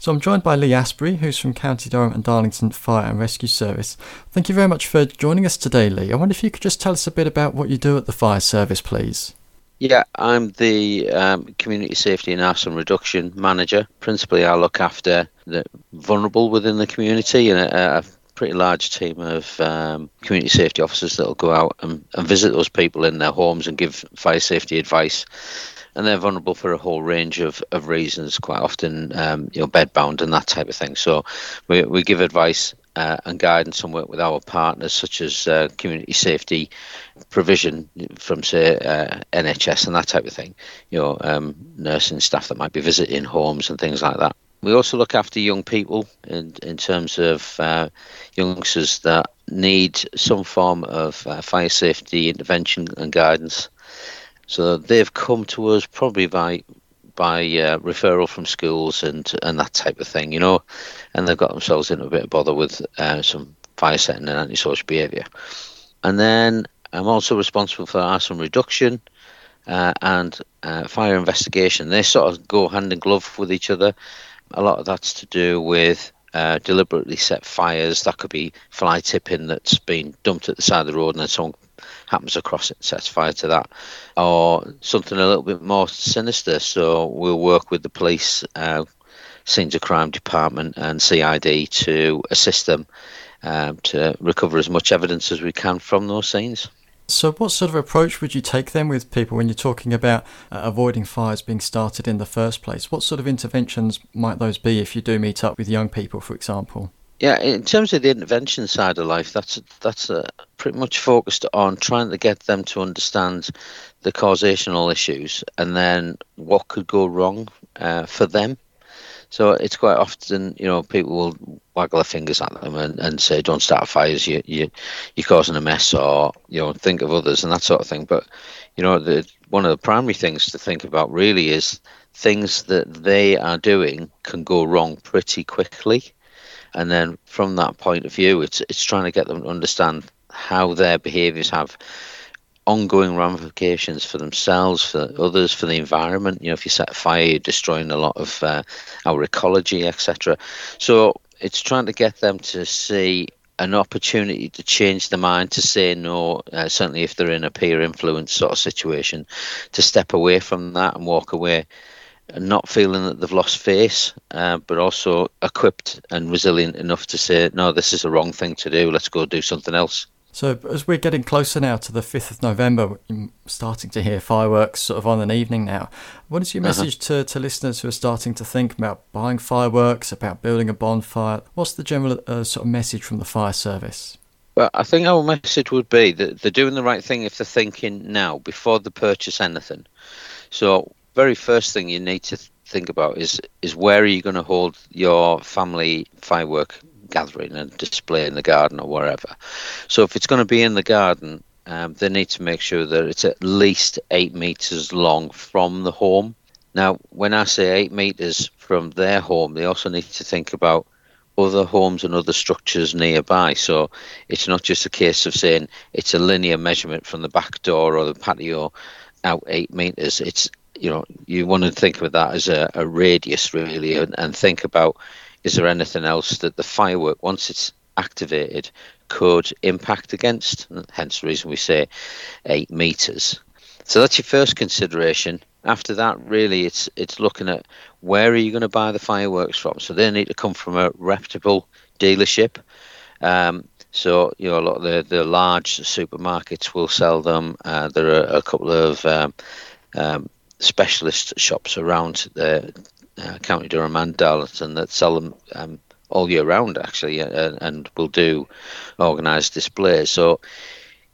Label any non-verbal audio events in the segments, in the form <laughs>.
So I'm joined by Lee Asprey, who's from County Durham and Darlington Fire and Rescue Service. Thank you very much for joining us today, Lee. I wonder if you could just tell us a bit about what you do at the fire service, please. Yeah, I'm the um, Community Safety and Arson Reduction Manager. Principally, I look after the vulnerable within the community and a, a pretty large team of um, community safety officers that will go out and, and visit those people in their homes and give fire safety advice and they're vulnerable for a whole range of, of reasons. Quite often, um, you know, bedbound and that type of thing. So we we give advice uh, and guidance and work with our partners, such as uh, community safety provision from, say, uh, NHS and that type of thing. You know, um, nursing staff that might be visiting homes and things like that. We also look after young people in in terms of uh, youngsters that need some form of uh, fire safety intervention and guidance. So they've come to us probably by by uh, referral from schools and and that type of thing, you know, and they've got themselves into a bit of bother with uh, some fire setting and antisocial behaviour. And then I'm also responsible for arson reduction uh, and uh, fire investigation. They sort of go hand in glove with each other. A lot of that's to do with uh, deliberately set fires. That could be fly tipping that's been dumped at the side of the road and then someone happens across it, sets fire to that, or something a little bit more sinister. So we'll work with the police, uh, scenes of crime department, and CID to assist them um, to recover as much evidence as we can from those scenes. So, what sort of approach would you take then with people when you're talking about uh, avoiding fires being started in the first place? What sort of interventions might those be if you do meet up with young people, for example? Yeah, in terms of the intervention side of life, that's that's uh, pretty much focused on trying to get them to understand the causational issues and then what could go wrong uh, for them. So it's quite often, you know, people will waggle their fingers at them and, and say, "Don't start fires. You you you're causing a mess," or you know, think of others and that sort of thing. But you know, the one of the primary things to think about really is things that they are doing can go wrong pretty quickly and then from that point of view, it's it's trying to get them to understand how their behaviours have ongoing ramifications for themselves, for others, for the environment. You know, if you set a fire, you're destroying a lot of uh, our ecology, etc. So it's trying to get them to see an opportunity to change their mind, to say no, uh, certainly if they're in a peer influence sort of situation, to step away from that and walk away not feeling that they've lost face, uh, but also equipped and resilient enough to say, no, this is the wrong thing to do. Let's go do something else. So, as we're getting closer now to the 5th of November, starting to hear fireworks sort of on an evening now. What is your uh-huh. message uh-huh. to, to listeners who are starting to think about buying fireworks, about building a bonfire? What's the general uh, sort of message from the fire service? Well, I think our message would be that they're doing the right thing if they're thinking now before they purchase anything. So, very first thing you need to think about is is where are you going to hold your family firework gathering and display in the garden or wherever. So if it's going to be in the garden, um, they need to make sure that it's at least eight meters long from the home. Now, when I say eight meters from their home, they also need to think about other homes and other structures nearby. So it's not just a case of saying it's a linear measurement from the back door or the patio out eight meters. It's you know you want to think of that as a, a radius really and, and think about is there anything else that the firework once it's activated could impact against? Hence the reason we say eight meters. So that's your first consideration. After that really it's it's looking at where are you going to buy the fireworks from? So they need to come from a reputable dealership. Um, so you know a lot of the, the large supermarkets will sell them. Uh, there are a couple of um, um, specialist shops around the uh, County Durham and Darlington that sell them um, all year round, actually, uh, and will do organised displays. So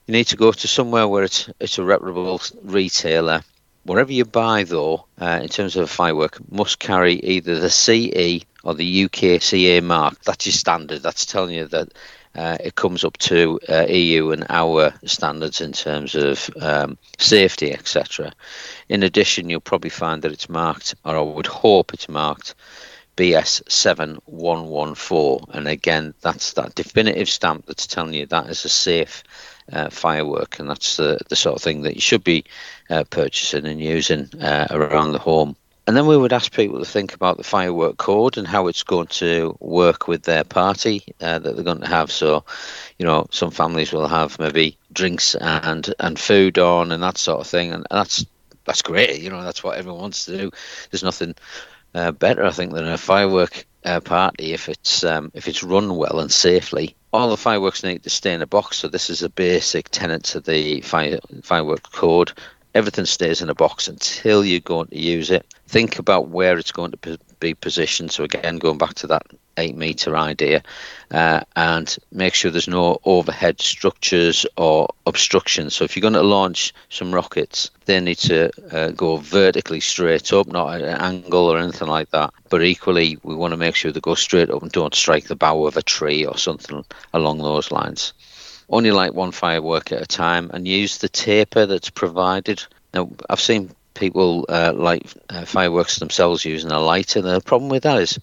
you need to go to somewhere where it's it's a reputable retailer. Wherever you buy, though, uh, in terms of a firework, must carry either the CE or the UKCA mark. That's your standard. That's telling you that uh, it comes up to uh, EU and our standards in terms of um, safety, etc. In addition, you'll probably find that it's marked, or I would hope it's marked, BS7114. And again, that's that definitive stamp that's telling you that is a safe uh, firework, and that's the, the sort of thing that you should be uh, purchasing and using uh, around the home. And then we would ask people to think about the firework code and how it's going to work with their party uh, that they're going to have. So, you know, some families will have maybe drinks and and food on and that sort of thing, and that's that's great. You know, that's what everyone wants to do. There's nothing uh, better, I think, than a firework uh, party if it's um, if it's run well and safely. All the fireworks need to stay in a box, so this is a basic tenet to the fire, firework code everything stays in a box until you're going to use it. Think about where it's going to be positioned. So again, going back to that eight meter idea, uh, and make sure there's no overhead structures or obstructions. So if you're going to launch some rockets, they need to uh, go vertically straight up, not at an angle or anything like that. But equally, we want to make sure they go straight up and don't strike the bough of a tree or something along those lines only light one firework at a time and use the taper that's provided. Now, I've seen people uh, light uh, fireworks themselves using a lighter. The problem with that is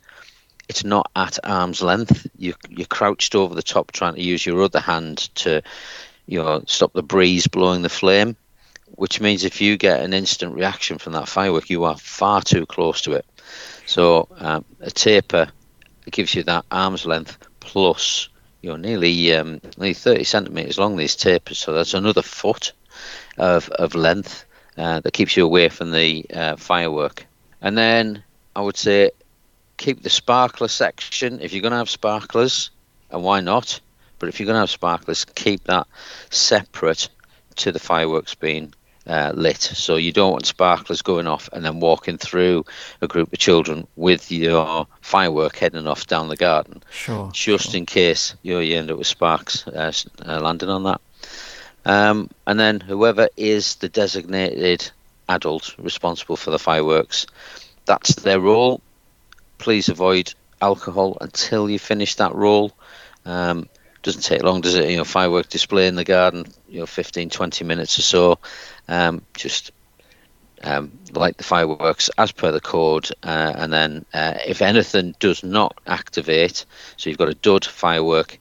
it's not at arm's length. You, you're crouched over the top trying to use your other hand to you know, stop the breeze blowing the flame, which means if you get an instant reaction from that firework, you are far too close to it. So um, a taper gives you that arm's length plus you know, nearly um, nearly 30 centimeters long. These tapers, so that's another foot of of length uh, that keeps you away from the uh, firework. And then I would say keep the sparkler section if you're going to have sparklers, and why not? But if you're going to have sparklers, keep that separate to the fireworks being uh, lit. So you don't want sparklers going off and then walking through a group of children with your firework heading off down the garden. Sure. Just sure. in case you, know, you end up with sparks uh, uh, landing on that. Um, and then whoever is the designated adult responsible for the fireworks, that's their role. Please avoid alcohol until you finish that role. Um, doesn't take long, does it? You know, firework display in the garden, you know, 15, 20 minutes or so. Um, just um, light the fireworks as per the code, uh, and then uh, if anything does not activate, so you've got a dud firework,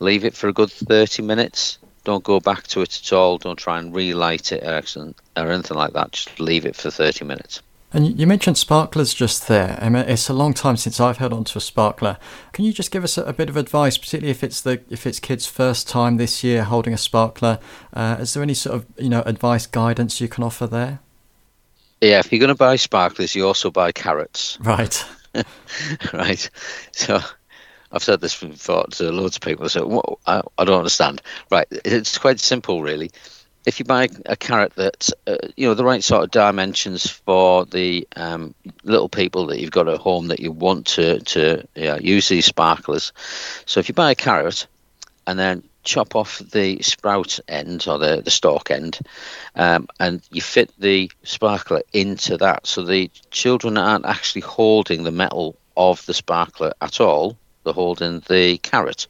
leave it for a good 30 minutes. Don't go back to it at all. Don't try and relight it or, or anything like that. Just leave it for 30 minutes. And you mentioned sparklers just there. I mean, it's a long time since I've held onto a sparkler. Can you just give us a, a bit of advice, particularly if it's the if it's kids' first time this year holding a sparkler? Uh, is there any sort of you know advice, guidance you can offer there? Yeah, if you're going to buy sparklers, you also buy carrots. Right. <laughs> right. So I've said this before to loads of people. So I, I don't understand. Right. It's quite simple, really if you buy a carrot that's uh, you know the right sort of dimensions for the um, little people that you've got at home that you want to to yeah, use these sparklers, so if you buy a carrot and then chop off the sprout end or the, the stalk end um, and you fit the sparkler into that so the children aren't actually holding the metal of the sparkler at all they're holding the carrot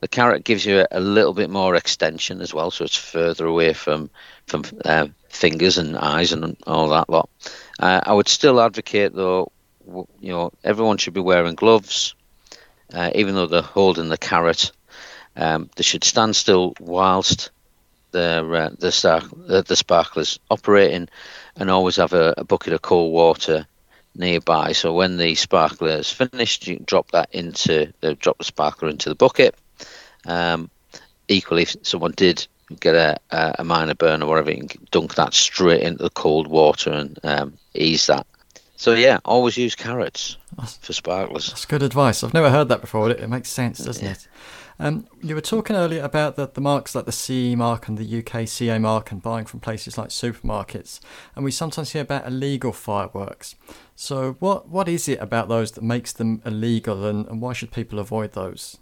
the carrot gives you a, a, little bit more extension as well, so it's further away from from uh, fingers and eyes and all that lot. Uh, I would still advocate, though, you know, everyone should be wearing gloves, uh, even though they're holding the carrot. Um, they should stand still whilst the uh, the, star, the, the sparklers operating, and always have a, a bucket of cold water nearby. So when the sparkler is finished, you drop that into the drop the sparkler into the bucket um, equally, if someone did get a, a minor burn or whatever, you can dunk that straight into the cold water and um, ease that. So yeah, always use carrots that's, for sparklers. That's good advice. I've never heard that before. It, it makes sense, doesn't yeah. it? Um, you were talking earlier about the, the marks like the CE mark and the UK CA mark and buying from places like supermarkets, and we sometimes hear about illegal fireworks. So what what is it about those that makes them illegal, and, and why should people avoid those?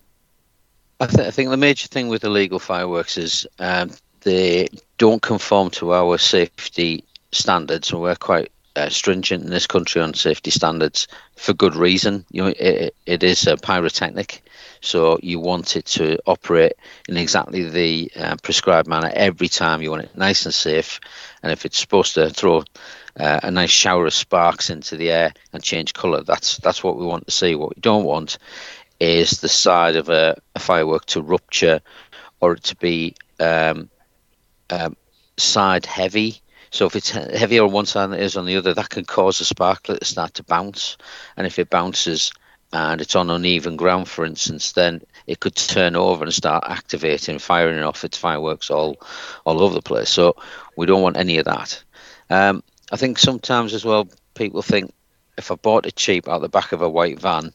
I, th- I, think the major thing with illegal fireworks is um, they don't conform to our safety standards, and we're quite uh, stringent in this country on safety standards for good reason. You know, it, it is a pyrotechnic, so you want it to operate in exactly the uh, prescribed manner every time. You want it nice and safe, and if it's supposed to throw uh, a nice shower of sparks into the air and change colour, that's that's what we want to see. What we don't want is the side of a, a firework to rupture or to be um, um, side heavy. So if it's heavier on one side than it is on the other, that can cause the sparkler to start to bounce. And if it bounces and it's on uneven ground, for instance, then it could turn over and start activating, firing off its fireworks all, all over the place. So we don't want any of that. Um, I think sometimes as well, people think if I bought it cheap out the back of a white van,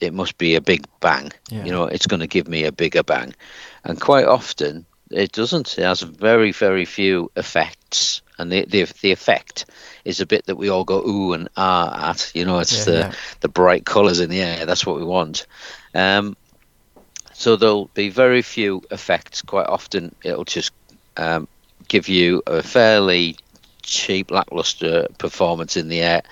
it must be a big bang. Yeah. You know, it's going to give me a bigger bang. And quite often, it doesn't. It has very, very few effects. And the, the, the effect is a bit that we all go ooh and ah at. You know, it's yeah, the, yeah. the bright colours in the air. That's what we want. Um, so there'll be very few effects. Quite often, it'll just um, give you a fairly cheap, lackluster performance in the air.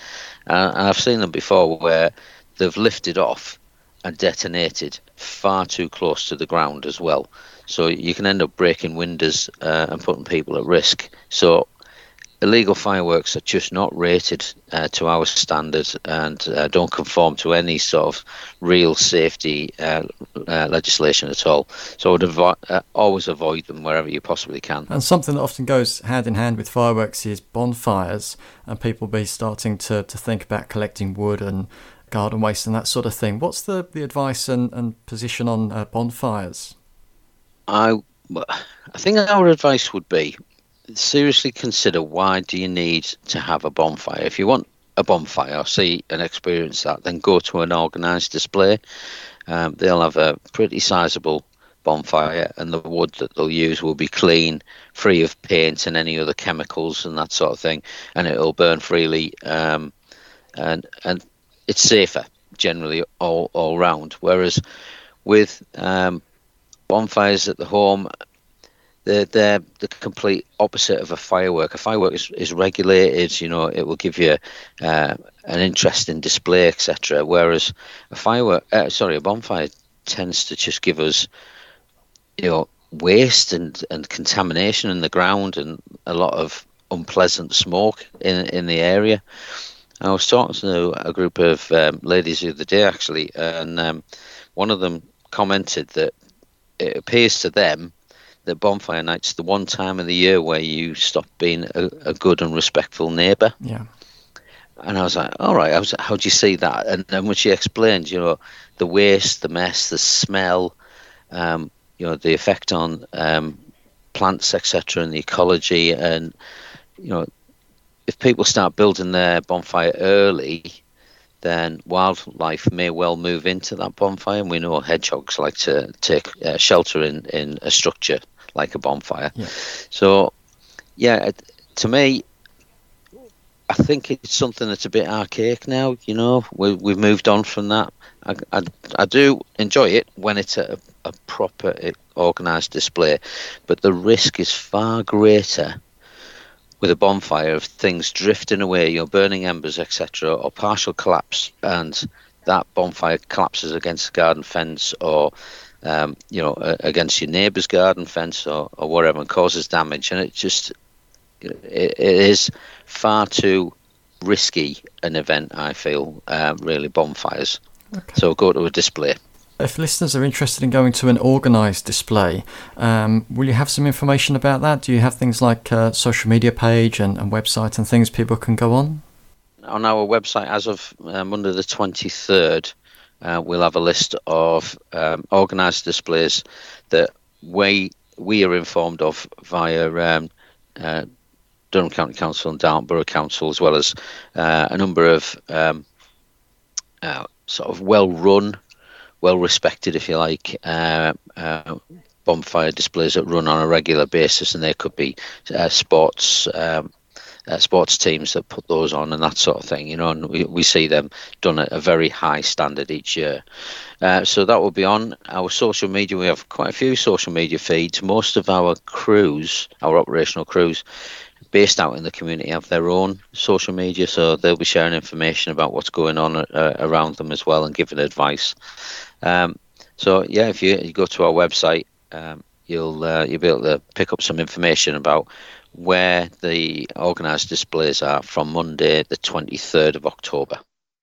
Uh, and I've seen them before where they've lifted off and detonated far too close to the ground as well. So you can end up breaking windows uh, and putting people at risk. So illegal fireworks are just not rated uh, to our standards and uh, don't conform to any sort of real safety uh, uh legislation at all. So I would avo- uh, always avoid them wherever you possibly can. And something that often goes hand in hand with fireworks is bonfires, and people be starting to, to think about collecting wood and garden waste and that sort of thing. What's the, the advice and, and position on uh, bonfires? I, I think our advice would be seriously consider why do you need to have a bonfire? If you want a bonfire, see and experience that, then go to an organised display. Um, they'll have a pretty sizable bonfire, and the wood that they'll use will be clean, free of paint and any other chemicals and that sort of thing, and it'll burn freely. Um, and and it's safer generally all all round. Whereas with um, bonfires at the home, they're, they're the complete opposite of a firework. A firework is, is regulated, you know, it will give you uh, an interesting display, etc. Whereas a firework, uh, sorry, a bonfire tends to just give us, you know, waste and, and contamination in the ground and a lot of unpleasant smoke in in the area. I was talking to a group of um, ladies the other day actually, and um, one of them commented that it appears to them that bonfire night's the one time of the year where you stop being a, a good and respectful neighbour. Yeah. And I was like, all right, I was, how do you see that? And then when she explained, you know, the waste, the mess, the smell, um, you know, the effect on um, plants, etc., and the ecology, and you know, if people start building their bonfire early, then wildlife may well move into that bonfire. And we know hedgehogs like to take uh, shelter in, in a structure like a bonfire. Yeah. So, yeah, to me, I think it's something that's a bit archaic now. You know, we, we've moved on from that. I, I, I do enjoy it when it's a, a proper organised display, but the risk is far greater with a bonfire of things drifting away, you know, burning embers, etc., or partial collapse, and that bonfire collapses against the garden fence or um, you know against your neighbour's garden fence or, or whatever and causes damage and it just it, it is far too risky an event I feel uh, really bonfires okay. so go to a display if listeners are interested in going to an organised display, um, will you have some information about that? Do you have things like a social media page and, and website and things people can go on? On our website, as of uh, Monday the 23rd, uh, we'll have a list of um, organised displays that we we are informed of via um, uh, Durham County Council and Darlington Borough Council, as well as uh, a number of um, uh, sort of well-run well respected, if you like, uh, uh, bonfire displays that run on a regular basis, and there could be uh, sports. Um, uh, sports teams that put those on and that sort of thing, you know, and we, we see them done at a very high standard each year. Uh, so that will be on our social media. We have quite a few social media feeds. Most of our crews, our operational crews, based out in the community have their own social media, so they'll be sharing information about what's going on uh, around them as well and giving advice. Um, so yeah, if you, you, go to our website, um, you'll uh, you'll be able to pick up some information about where the organised displays are from Monday, the 23rd of October.